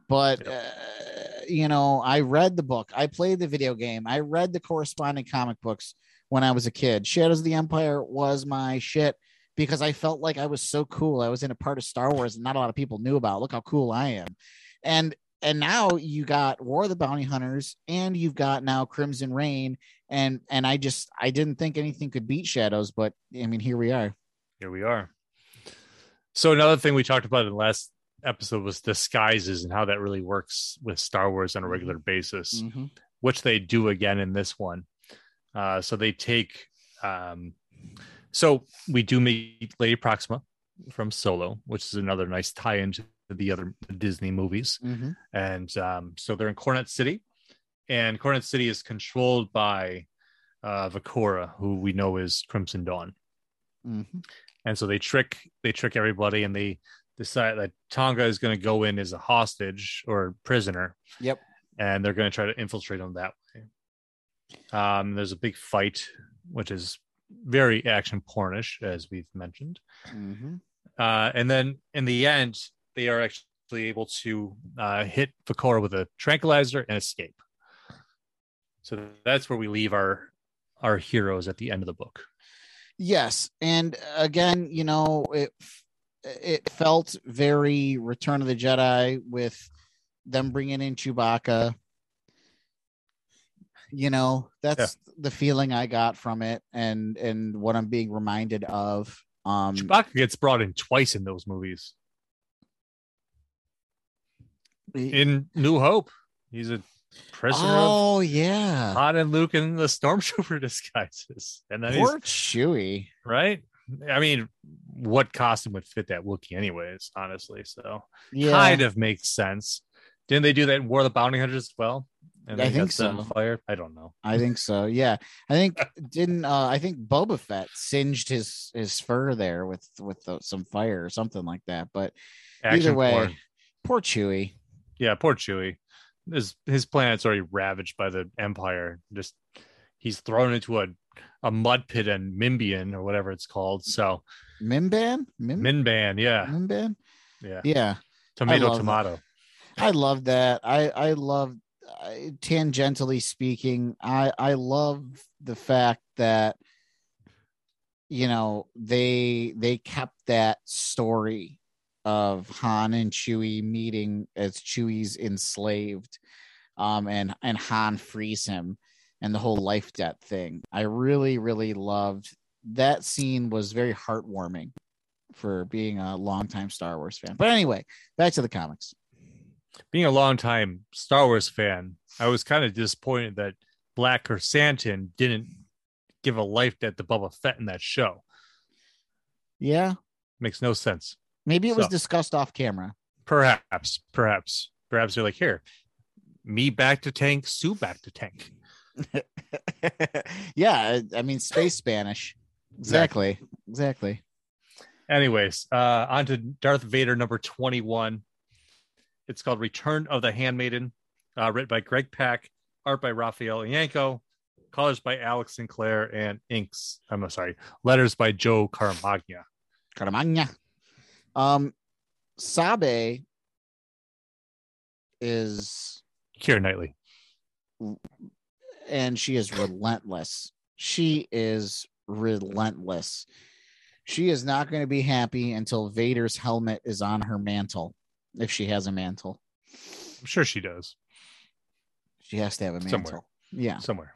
But Yep. uh, you know, I read the book. I played the video game. I read the corresponding comic books when I was a kid. Shadows of the Empire was my shit because I felt like I was so cool. I was in a part of Star Wars and not a lot of people knew about. Look how cool I am. And and now you got War of the Bounty Hunters and you've got now Crimson Rain and and I just I didn't think anything could beat Shadows, but I mean here we are. Here we are. So another thing we talked about in the last episode was disguises and how that really works with Star Wars on a regular basis. Mhm. which they do again in this one. Uh, so they take, um, so we do meet Lady Proxima from Solo, which is another nice tie into the other Disney movies. Mhm. And um, so they're in Coronet City, and Coronet City is controlled by uh, Vukorah, who we know is Crimson Dawn. Mhm. And so they trick they trick everybody, and they decide that T'onga is going to go in as a hostage or prisoner Yep. and they're going to try to infiltrate them that way. Um, there's a big fight, which is very action pornish, as we've mentioned. Mhm. Uh, and then in the end, they are actually able to uh, hit Vukorah with a tranquilizer and escape. So that's where we leave our our heroes at the end of the book. Yes, and again, you know, it it felt very Return of the Jedi with them bringing in Chewbacca. You know, that's the feeling I got from it, and and what I'm being reminded of. Um, Chewbacca gets brought in twice in those movies. In New Hope, he's a prisoner oh yeah, Han and Luke in the stormtrooper disguises, and then he's poor Chewie. right. I mean, what costume would fit that Wookiee, anyways? Honestly, so Yeah, kind of makes sense. Didn't they do that in War of the Bounty Hunters as well? And I think so. Fire. I don't know. I think so. Yeah, I think didn't uh, I think Boba Fett singed his his fur there with with the, some fire or something like that. But Action either way, porn. poor Chewie. yeah, poor Chewie. His his planet's already ravaged by the Empire. Just he's thrown into a a mud pit and Mimbian or whatever it's called. So Mimban, Mim, Minban, yeah, Mimban. yeah, Yeah, tomato, love that. tomato. I love that. I I love I, tangentially speaking. I I love the fact that you know they they kept that story of Han and Chewie meeting as Chewie's enslaved, um, and and Han frees him, and the whole life debt thing. I really really loved that scene. Was very heartwarming for being a longtime Star Wars fan. But anyway, back to the comics. Being a longtime Star Wars fan, I was kind of disappointed that Black Chrysanthemum didn't give a life debt to Bubba Fett in that show. Yeah, Makes no sense. maybe it was discussed off camera. Perhaps, perhaps, perhaps they're like, here, me back to tank, Sue back to tank. yeah, I I mean space Spanish. Exactly. Exactly. Anyways, uh, on to Darth Vader number 21. It's called Return of the Handmaiden, uh, written by Greg Pak, art by Raffaele Ienco, colors by Alex Sinclair, and inks. I'm sorry, letters by Joe Caramagna. Caramagna. Um, Sabe is, Keira Knightley. and she is relentless. She is relentless. She is not going to be happy until Vader's helmet is on her mantle, if she has a mantle. I'm sure she does She has to have a mantle. Somewhere. Yeah, somewhere.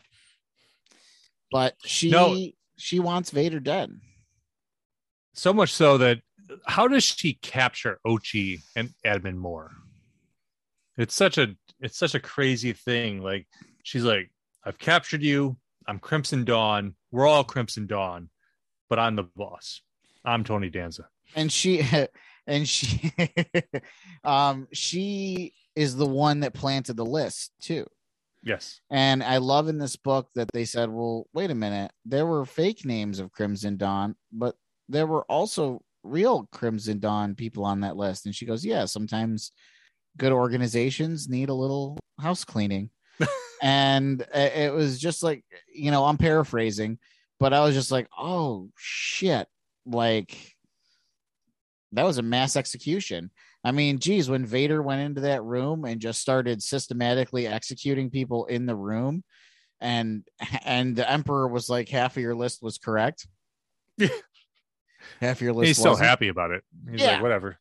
but she No. she wants Vader dead. So much so that how does she capture Ochi and Admin Moore? It's such a it's such a crazy thing. Like she's like, I've captured you. I'm Crimson Dawn. We're all Crimson Dawn, but I'm the boss. I'm Tony Danza. and she and she um she is the one that planted the list too. Yes. and i love in this book that they said well wait a minute there were fake names of crimson dawn but there were also real crimson dawn people on that list. And she goes yeah sometimes good organizations need a little house cleaning. And it it was just like you know i'm paraphrasing but i was just like oh shit. Like that was a mass execution. I mean, geez, when Vader went into that room and just started systematically executing people in the room, and and the Emperor was like, half of your list was correct. half your list. He's so wasn't. happy about it. He's Yeah. like, whatever.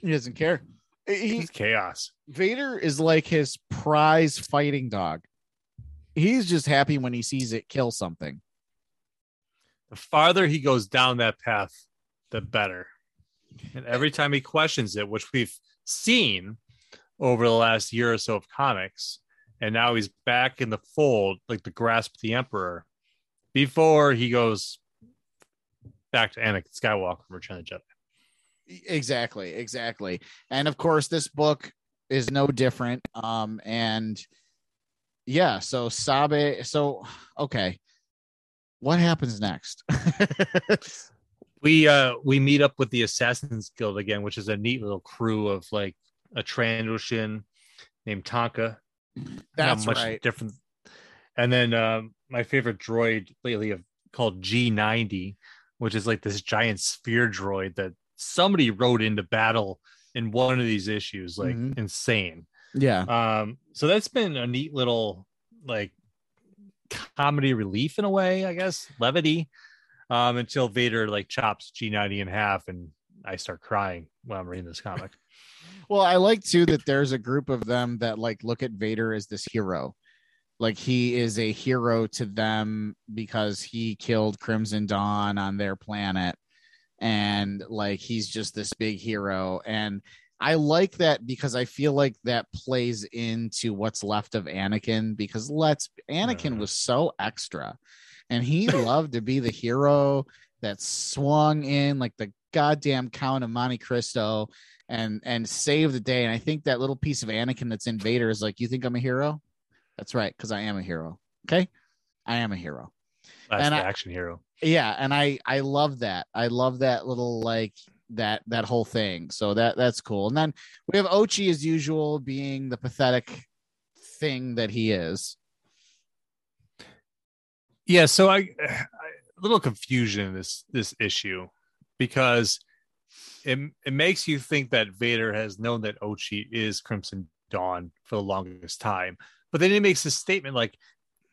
He doesn't care. He, It's chaos. Vader is like his prize fighting dog. He's just happy when he sees it kill something. The farther he goes down that path, the better. And every time he questions it, which we've seen over the last year or so of comics, and now he's back in the fold, like the grasp of the Emperor, before he goes back to Anakin Skywalker from Return of the Jedi. exactly exactly. And of course this book is no different um and yeah so sabe so okay. What happens next We uh we meet up with the Assassin's Guild again, which is a neat little crew of like a Trandoshan named Tonka. that's not much right different. And then um, my favorite droid lately of called G90, which is like this giant sphere droid that somebody rode into battle in one of these issues, like Mhm. insane. yeah Um, so that's been a neat little like comedy relief in a way, I guess, levity. Um, until Vader like chops G90 in half and I start crying when I'm reading this comic. well i like too that there's a group of them that like look at vader as this hero. Like he is a hero to them because he killed crimson dawn on their planet. And like he's just this big hero. And i like that because i feel like that plays into what's left of anakin because let's anakin was so extra and he loved to be the hero that swung in like the goddamn count of monte cristo and and save the day. And i think that little piece of anakin that's in vader is like you think i'm a hero? That's right because i am a hero. Okay? I am a hero. Last And I- action hero. yeah and i i love that. I love that little like that that whole thing. So that that's cool. And then we have ochi as usual being the pathetic thing that he is yeah so I, I a little confusion in this this issue because it it makes you think that Vader has known that Ochi is Crimson Dawn for the longest time but then he makes this statement like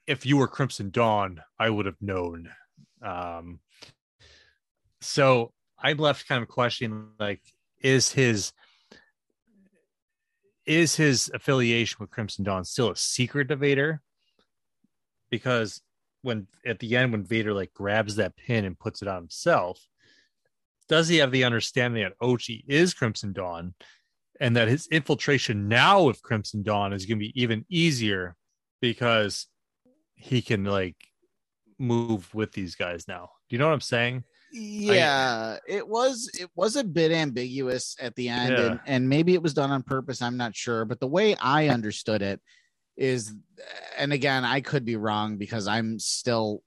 if you were Crimson Dawn I would have known. Um so I'm left kind of questioning like is his is his affiliation with Crimson Dawn still a secret to Vader? Because when at the end when Vader like grabs that pin and puts it on himself, does he have the understanding that Ochi is Crimson Dawn and that his infiltration now with Crimson Dawn is going to be even easier because he can like move with these guys now. Do you know what I'm saying? yeah it was it was a bit ambiguous at the end Yeah. and, and maybe it was done on purpose i'm not sure but the way i understood it is and again i could be wrong because i'm still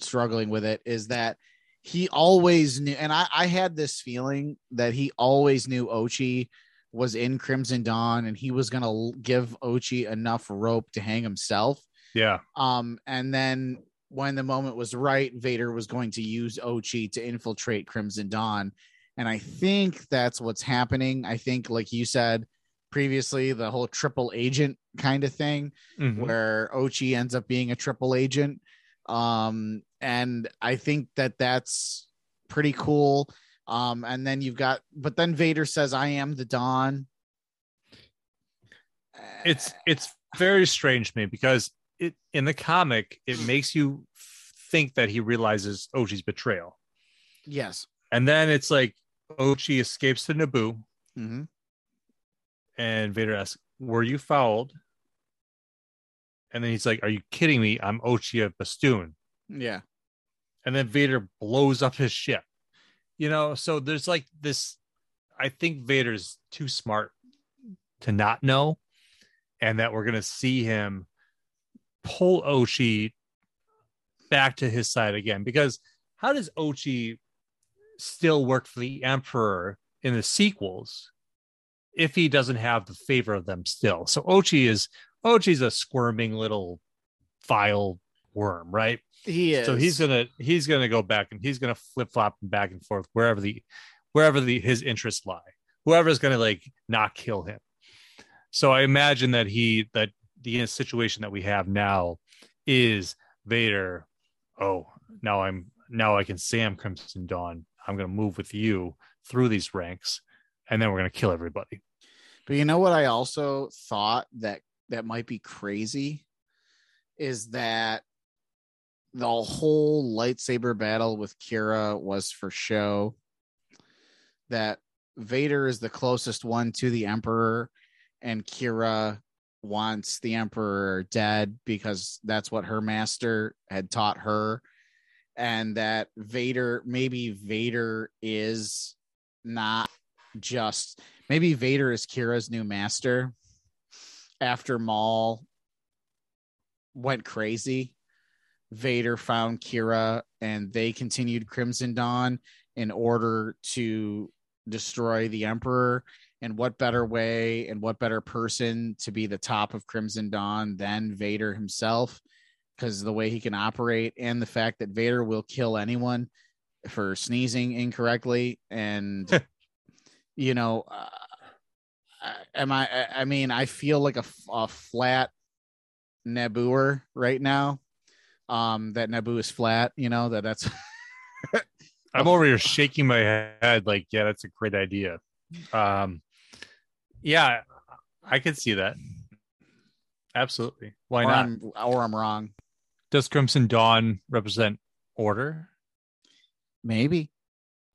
struggling with it is that he always knew and i i had this feeling that he always knew ochi was in crimson dawn and he was going to give ochi enough rope to hang himself Yeah. Um, and then when the moment was right, Vader was going to use Ochi to infiltrate Crimson Dawn. And I think that's what's happening. I think, like you said previously, the whole triple agent kind of thing, Mhm. where Ochi ends up being a triple agent. Um, and I think that that's pretty cool. Um, and then you've got, but then Vader says, I am the Dawn. It's it's very strange to me because it in the comic it makes you think that he realizes Ochi's betrayal. yes. And then it's like Ochi escapes to Naboo hmm and Vader asks, Were you fouled? And then he's like, Are you kidding me? I'm Ochi of Bestoon. Yeah. and then Vader blows up his ship. You know, so there's like this. I think Vader's too smart to not know, and that we're gonna see him pull Ochi back to his side again. Because how does Ochi still work for the Emperor in the sequels if he doesn't have the favor of them still? So Ochi is Ochi's a squirming little vile worm, right? He is. So he's gonna he's gonna go back and he's gonna flip flop back and forth wherever the wherever the his interests lie. Whoever's gonna like not kill him. So I imagine that he that the situation that we have now is Vader. Oh, now I'm now I can Sam Crimson Dawn. I'm gonna move with you through these ranks, and then we're gonna kill everybody. But you know what I also thought that that might be crazy is that the whole lightsaber battle with Qi'ra was for show. That Vader is the closest one to the Emperor, and Qi'ra wants the Emperor dead because that's what her master had taught her. And that Vader, maybe Vader is not just maybe Vader is Qi'ra's new master after Maul went crazy. Vader found Qi'ra and they continued Crimson Dawn in order to destroy the Emperor. And what better way and what better person to be the top of Crimson Dawn than Vader himself? Because the way he can operate and the fact that Vader will kill anyone for sneezing incorrectly. And, you know, uh, am I, I- mean, I feel like a flat Nabooer right now. Um, that Naboo is flat, you know, that that's I'm over here shaking my head like, yeah, that's a great idea. Um, yeah, I could see that. Absolutely. Why or not? I'm, or I'm wrong. Does Crimson Dawn represent order? Maybe.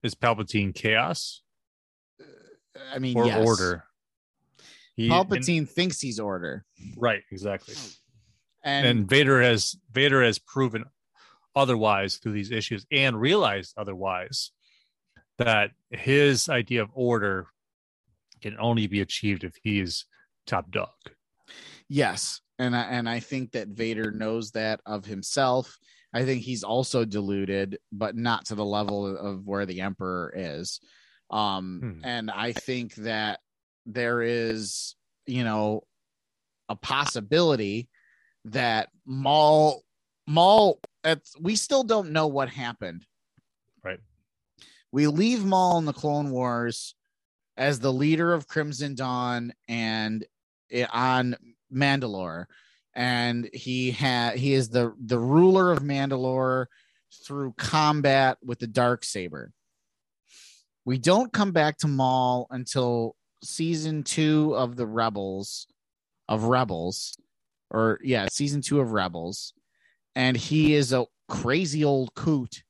Is Palpatine chaos I mean, or yes. order? He, Palpatine thinks he's order. right, exactly. And, And, Vader has Vader has proven otherwise through these issues and realized otherwise that his idea of order can only be achieved if he's top dog. yes. And I, and I think that Vader knows that of himself. I think he's also deluded, but not to the level of where the Emperor is. Um, Hmm. and I think that there is, you know, a possibility that Maul Maul at we still don't know what happened. Right. We leave Maul in the Clone Wars as the leader of Crimson Dawn and on Mandalore and he had he is the the ruler of Mandalore through combat with the dark saber. We don't come back to Maul until season 2 of the Rebels of Rebels or yeah, season 2 of Rebels and he is a crazy old coot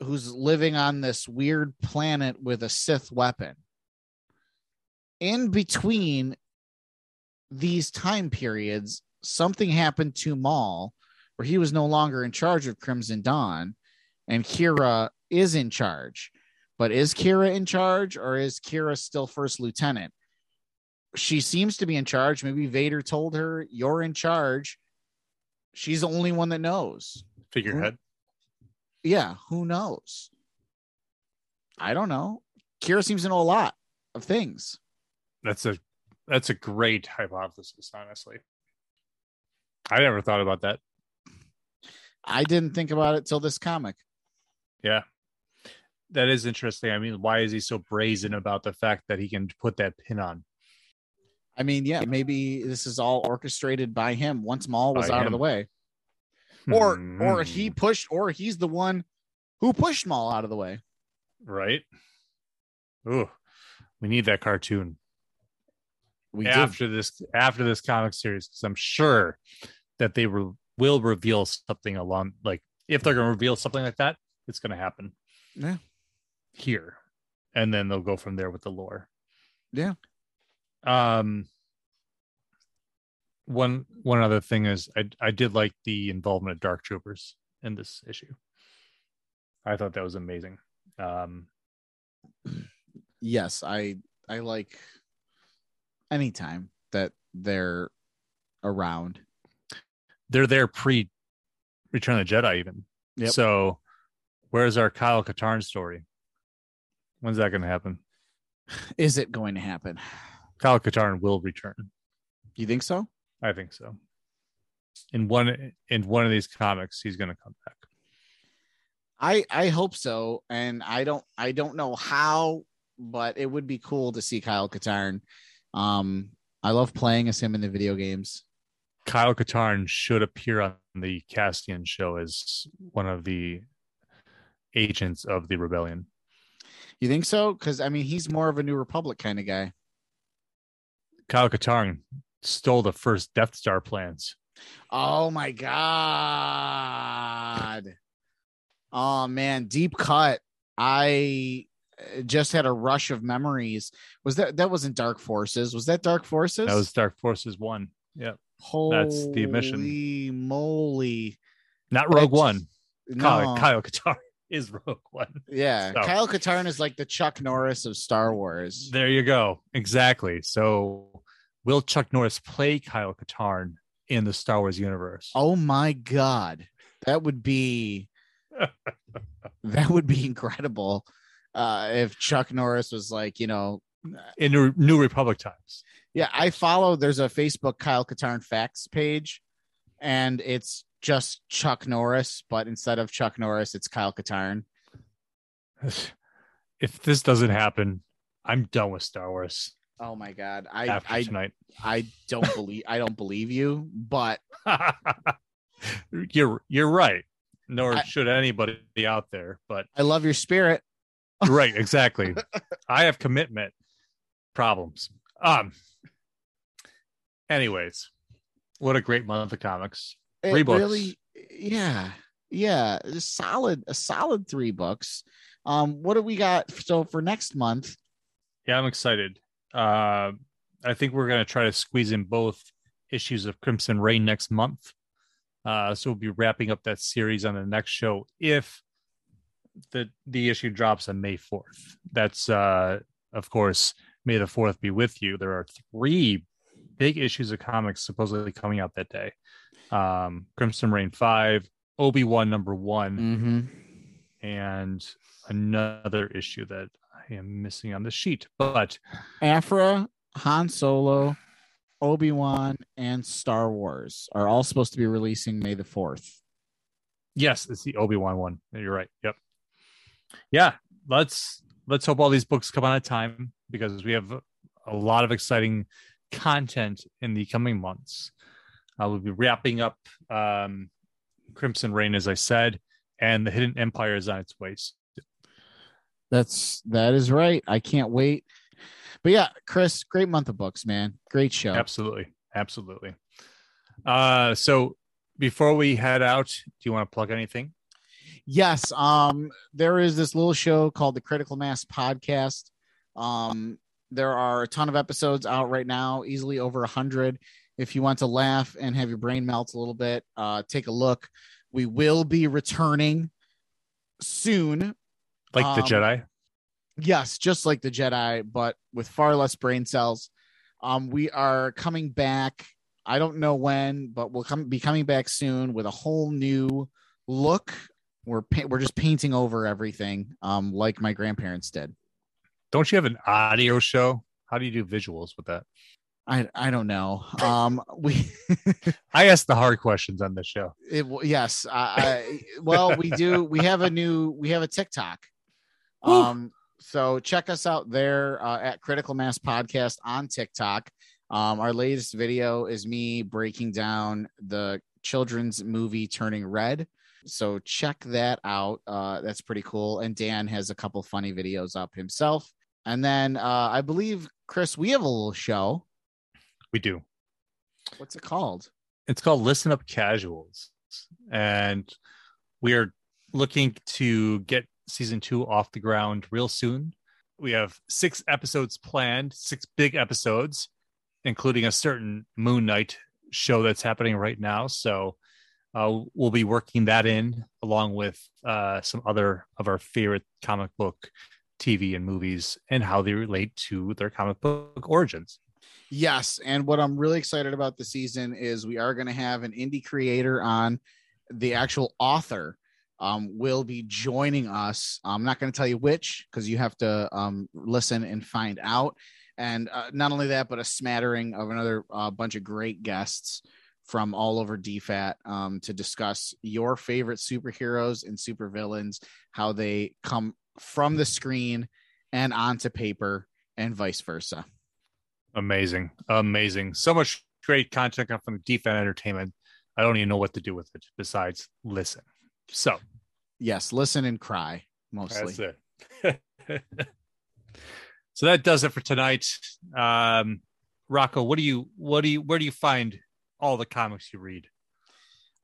who's living on this weird planet with a Sith weapon. In between these time periods, something happened to Maul where he was no longer in charge of Crimson Dawn and Qi'ra is in charge. But is Qi'ra in charge or is Qi'ra still first lieutenant? She seems to be in charge. Maybe Vader told her, You're in charge. She's the only one that knows. Figurehead. Yeah, who knows? I don't know. Qi'ra seems to know a lot of things. That's a that's a great hypothesis, honestly. I never thought about that. I didn't think about it till this comic. Yeah. That is interesting. I mean, why is he so brazen about the fact that he can put that pin on? I mean, yeah, maybe this is all orchestrated by him once Maul was By out of the way. Or or Hmm. he pushed or he's the one who pushed Maul out of the way. right. Ooh, we need that cartoon We did. after this after this comic series because I'm sure that they re- will reveal something along like if they're going to reveal something like that, it's going to happen. Yeah. Here, and then they'll go from there with the lore. Yeah. Um. One one other thing is I I did like the involvement of Dark Troopers in this issue. I thought that was amazing. Um, Yes, I I like anytime that they're around. they're there pre Return of the Jedi, even. Yep. So, where's our Kyle Katarn story? When's that going to happen? Is it going to happen? Kyle Katarn will return. You think so? I think so. In one in one of these comics, he's going to come back. I I hope so, and I don't I don't know how, but it would be cool to see Kyle Katarn. Um, I love playing as him in the video games. Kyle Katarn should appear on the Cassian show as one of the agents of the rebellion. You think so? Because I mean, he's more of a New Republic kind of guy. Kyle Katarn stole the first Death Star plans. Oh my god! Oh man, deep cut. I uh, just had a rush of memories. Was that that wasn't Dark Forces? Was that Dark Forces? That was Dark Forces One. Yeah, Holy that's the mission. moly! not Rogue One. No. Kyle, Kyle Katarn is Rogue One. Yeah, So- Kyle Katarn is like the Chuck Norris of Star Wars. There you go. Exactly. So, will Chuck Norris play Kyle Katarn in the Star Wars universe? Oh my god, that would be that would be incredible. Uh, if Chuck Norris was like, you know, In New- New Republic times. yeah, I follow. There's a Facebook Kyle Katarn facts page, and it's just Chuck Norris, but instead of Chuck Norris, it's Kyle Katarn. If this doesn't happen, I'm done with Star Wars Oh my god, I after I tonight. I don't believe I don't believe you, but you're you're right. Nor I- should anybody out there, but I love your spirit. right, exactly. I have commitment problems. Um. Anyways, what a great month of comics. Three books. really, yeah, yeah, solid, a solid three books. Um, what do we got? So for next month, Yeah, I'm excited. Uh, I think we're gonna try to squeeze in both issues of Crimson Rain next month. Uh, so we'll be wrapping up that series on the next show if the the issue drops on May 4th. That's uh, of course May the 4th be with you. There are three big issues of comics supposedly coming out that day. Um, Crimson Rain 5, Obi-Wan number 1 mm-hmm. and another issue that I am missing on the sheet. But Aphra, Han Solo, Obi Wan, and Star Wars are all supposed to be releasing May the fourth. Yes, it's the Obi Wan one. You're right. Yep. Yeah, let's let's hope all these books come on at time because we have a lot of exciting content in the coming months. I will be wrapping up um, Crimson Rain, as I said, and the Hidden Empire is on its way. That's that is right. I can't wait. But yeah, Chris, great month of books, man. Great show. Absolutely, absolutely. Uh, so before we head out, do you want to plug anything? Yes. Um, there is this little show called the Critical Mass Podcast. Um, there are a ton of episodes out right now, easily over a hundred. If you want to laugh and have your brain melt a little bit, uh, take a look. We will be returning soon. Like the Um, Jedi? Yes, just like the Jedi, but with far less brain cells. Um, we are coming back. I don't know when, but we'll come be coming back soon with a whole new look. We're pa- we're just painting over everything, um, like my grandparents did. Don't you have an audio show? How do you do visuals with that? I I don't know. Um, we I ask the hard questions on this show. it yes. I, I well, we do. We have a new. We have a TikTok. Um, so check us out there uh, at Critical Mass Podcast on TikTok. Um, our latest video is me breaking down the children's movie Turning Red. So check that out. Uh, that's pretty cool. And Dan has a couple funny videos up himself. And then uh, I believe Chris, we have a little show. We do. What's it called? It's called Listen Up Casuals. And we are looking to get season two off the ground real soon. We have six episodes planned, six big episodes, including a certain Moon Knight show that's happening right now. So uh, we'll be working that in along with uh, some other of our favorite comic book TV and movies and how they relate to their comic book origins. Yes, and what I'm really excited about the season is we are going to have an indie creator on. The actual author um, will be joining us. I'm not going to tell you which because you have to um, listen and find out. And uh, not only that, but a smattering of another uh, bunch of great guests from all over DFAN um, to discuss your favorite superheroes and supervillains, how they come from the screen and onto paper, and vice versa. Amazing. Amazing. So much great content coming from DFAN Entertainment. I don't even know what to do with it besides listen. So Yes, listen and cry mostly. that's it. so that does it for tonight. Um, Rocco, what do you what do you where do you find all the comics you read?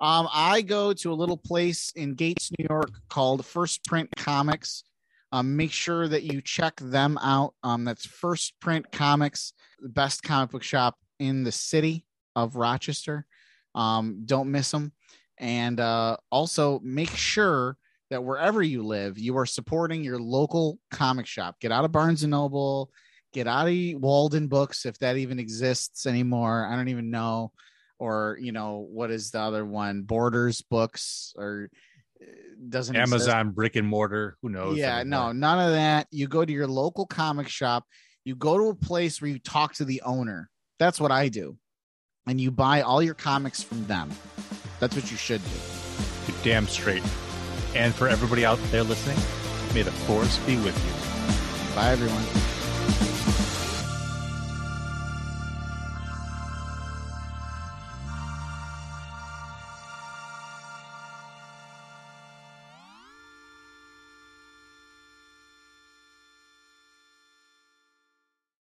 Um, I go to a little place in Gates, New York called First Print Comics. Um, make sure that you check them out. Um, that's First Print Comics, the best comic book shop in the city of Rochester. Um, don't miss them. And uh, also make sure that wherever you live, you are supporting your local comic shop. Get out of Barnes and Noble, get out of Walden Books if that even exists anymore. I don't even know or you know what is the other one borders books or doesn't exist. Amazon brick and mortar. Who knows? yeah anymore? no none of that you go to your local comic shop you go to a place where you talk to the owner that's what i do and you buy all your comics from them that's what you should do You're damn straight. And for everybody out there listening, may the force be with you. bye everyone